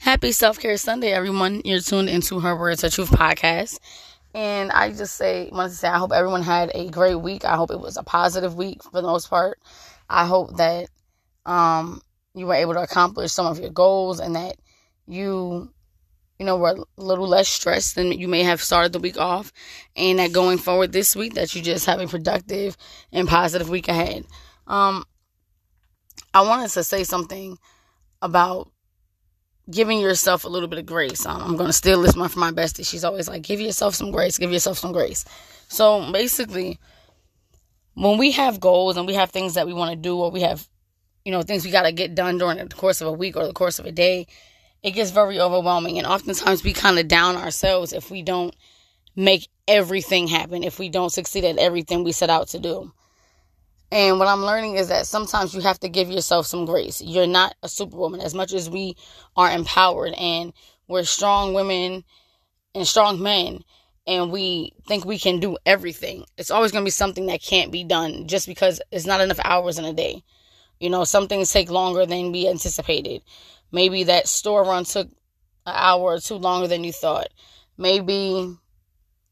Happy Self Care Sunday, everyone. You're tuned into Her Words, Her Truth podcast. And I just say, wanted to say, I hope everyone had a great week. I hope it was a positive week for the most part. I hope that um, you were able to accomplish some of your goals and that you, you know, were a little less stressed than you may have started the week off. And that going forward this week, that you just have a productive and positive week ahead. Um, I wanted to say something about giving yourself a little bit of grace. Um, I'm going to steal this one from my bestie. She's always like, give yourself some grace, give yourself some grace. So basically, when we have goals and we have things that we want to do or we have, you know, things we got to get done during the course of a week or the course of a day, it gets very overwhelming. And oftentimes we kind of down ourselves if we don't make everything happen, if we don't succeed at everything we set out to do. And what I'm learning is that sometimes you have to give yourself some grace. You're not a superwoman. As much as we are empowered and we're strong women and strong men and we think we can do everything, it's always going to be something that can't be done just because it's not enough hours in a day. You know, some things take longer than we anticipated. Maybe that store run took an hour or two longer than you thought. Maybe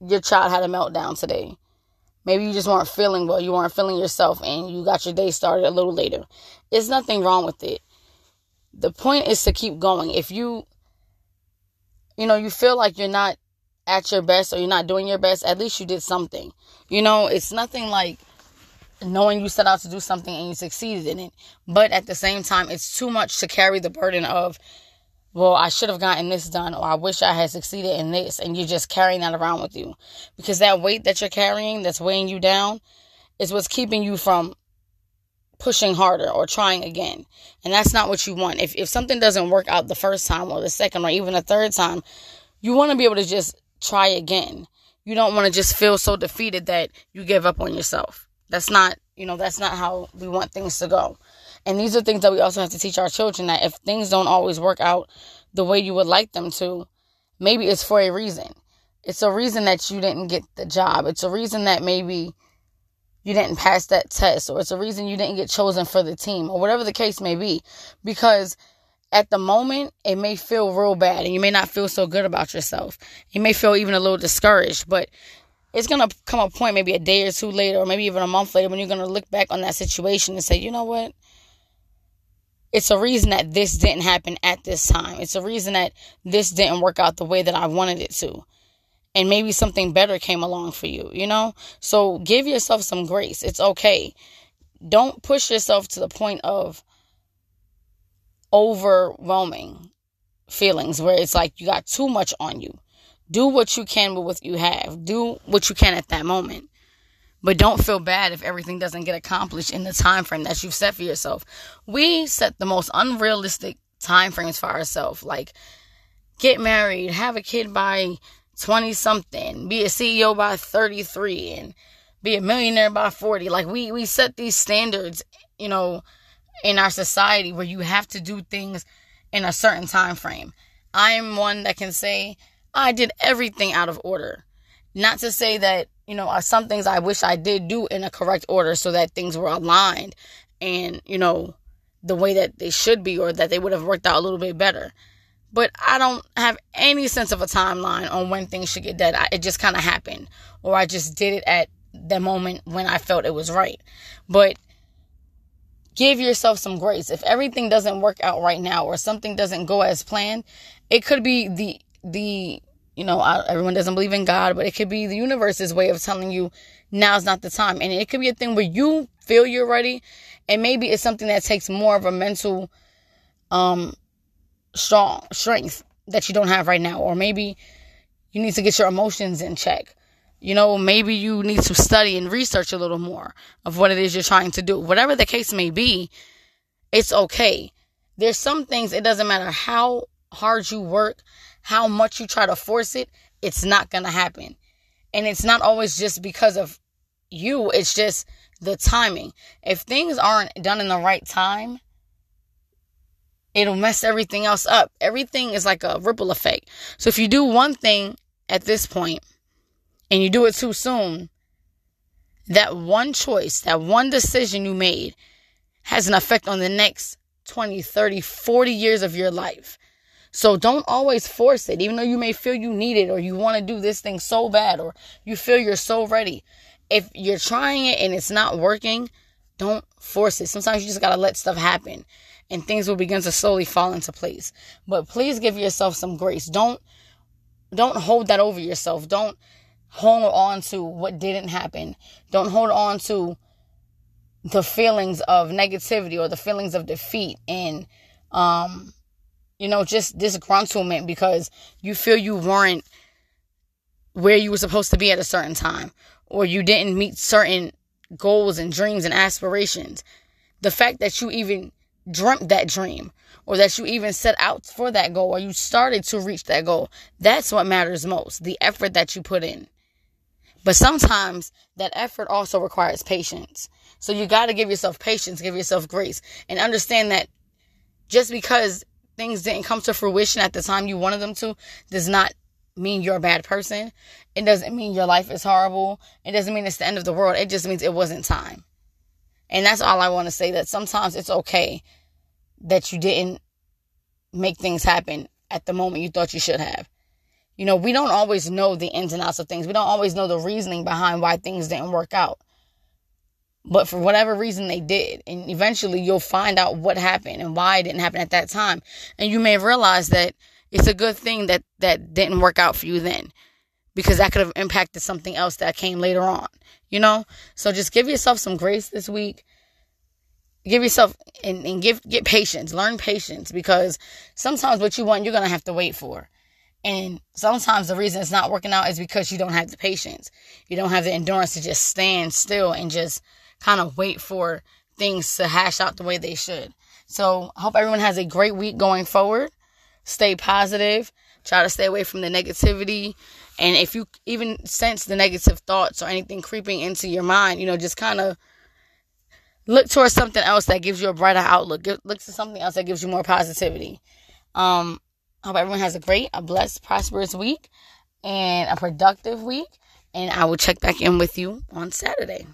your child had a meltdown today Maybe you just weren't feeling well, you weren't feeling yourself, and you got your day started a little later. There's nothing wrong with it. The point is to keep going. If you, you know, you feel like you're not at your best or you're not doing your best, at least you did something. You know, it's nothing like knowing you set out to do something and you succeeded in it. But at the same time, it's too much to carry the burden of well, I should have gotten this done, or I wish I had succeeded in this, and you're just carrying that around with you. Because that weight that you're carrying that's weighing you down is what's keeping you from pushing harder or trying again. And that's not what you want. If, if something doesn't work out the first time or the second or even the third time, you want to be able to just try again. You don't want to just feel so defeated that you give up on yourself. That's not, you know, that's not how we want things to go. And these are things that we also have to teach our children that if things don't always work out the way you would like them to, maybe it's for a reason. It's a reason that you didn't get the job. It's a reason that maybe you didn't pass that test, or it's a reason you didn't get chosen for the team, or whatever the case may be. Because at the moment, it may feel real bad, and you may not feel so good about yourself. You may feel even a little discouraged, but it's going to come a point, maybe a day or two later, or maybe even a month later, when you're going to look back on that situation and say, you know what? It's a reason that this didn't happen at this time. It's a reason that this didn't work out the way that I wanted it to. And maybe something better came along for you, you know? So give yourself some grace. It's okay. Don't push yourself to the point of overwhelming feelings where it's like you got too much on you. Do what you can with what you have. Do what you can at that moment. But don't feel bad if everything doesn't get accomplished in the time frame that you've set for yourself. We set the most unrealistic time frames for ourselves. Like get married, have a kid by 20 something, be a CEO by 33 and be a millionaire by 40. Like we we set these standards, you know, in our society where you have to do things in a certain time frame. I'm one that can say I did everything out of order. Not to say that you know, are some things I wish I did do in a correct order so that things were aligned and, you know, the way that they should be or that they would have worked out a little bit better. But I don't have any sense of a timeline on when things should get done. I, it just kind of happened, or I just did it at the moment when I felt it was right. But give yourself some grace. If everything doesn't work out right now or something doesn't go as planned, it could be the the you know, everyone doesn't believe in God, but it could be the universe's way of telling you now's not the time. And it could be a thing where you feel you're ready, and maybe it's something that takes more of a mental, um, strong strength that you don't have right now, or maybe you need to get your emotions in check. You know, maybe you need to study and research a little more of what it is you're trying to do. Whatever the case may be, it's okay. There's some things, it doesn't matter how hard you work, how much you try to force it, it's not going to happen. And it's not always just because of you, it's just the timing. If things aren't done in the right time, it'll mess everything else up. Everything is like a ripple effect. So if you do one thing at this point and you do it too soon, that one choice, that one decision you made has an effect on the next 20, 30, 40 years of your life. So don't always force it, even though you may feel you need it or you want to do this thing so bad or you feel you're so ready. If you're trying it and it's not working, don't force it. Sometimes you just got to let stuff happen and things will begin to slowly fall into place. But please give yourself some grace. Don't don't hold that over yourself. Don't hold on to what didn't happen. Don't hold on to the feelings of negativity or the feelings of defeat and um you know just disgruntlement because you feel you weren't where you were supposed to be at a certain time or you didn't meet certain goals and dreams and aspirations the fact that you even dreamt that dream or that you even set out for that goal or you started to reach that goal that's what matters most the effort that you put in but sometimes that effort also requires patience. So you got to give yourself patience, give yourself grace, and understand that just because things didn't come to fruition at the time you wanted them to does not mean you're a bad person. It doesn't mean your life is horrible. It doesn't mean it's the end of the world. It just means it wasn't time. And that's all I want to say that sometimes it's okay that you didn't make things happen at the moment you thought you should have. You know, we don't always know the ins and outs of things. We don't always know the reasoning behind why things didn't work out. But for whatever reason, they did. And eventually, you'll find out what happened and why it didn't happen at that time. And you may realize that it's a good thing that that didn't work out for you then because that could have impacted something else that came later on, you know? So just give yourself some grace this week. Give yourself and, and give get patience. Learn patience because sometimes what you want you're gonna have to wait for. And sometimes the reason it's not working out is because you don't have the patience. You don't have the endurance to just stand still and just kind of wait for things to hash out the way they should. So I hope everyone has a great week going forward. Stay positive. Try to stay away from the negativity. And if you even sense the negative thoughts or anything creeping into your mind, you know, just kind of look towards something else that gives you a brighter outlook. Look to something else that gives you more positivity. Um, I hope everyone has a great, a blessed, prosperous week and a productive week. And I will check back in with you on Saturday.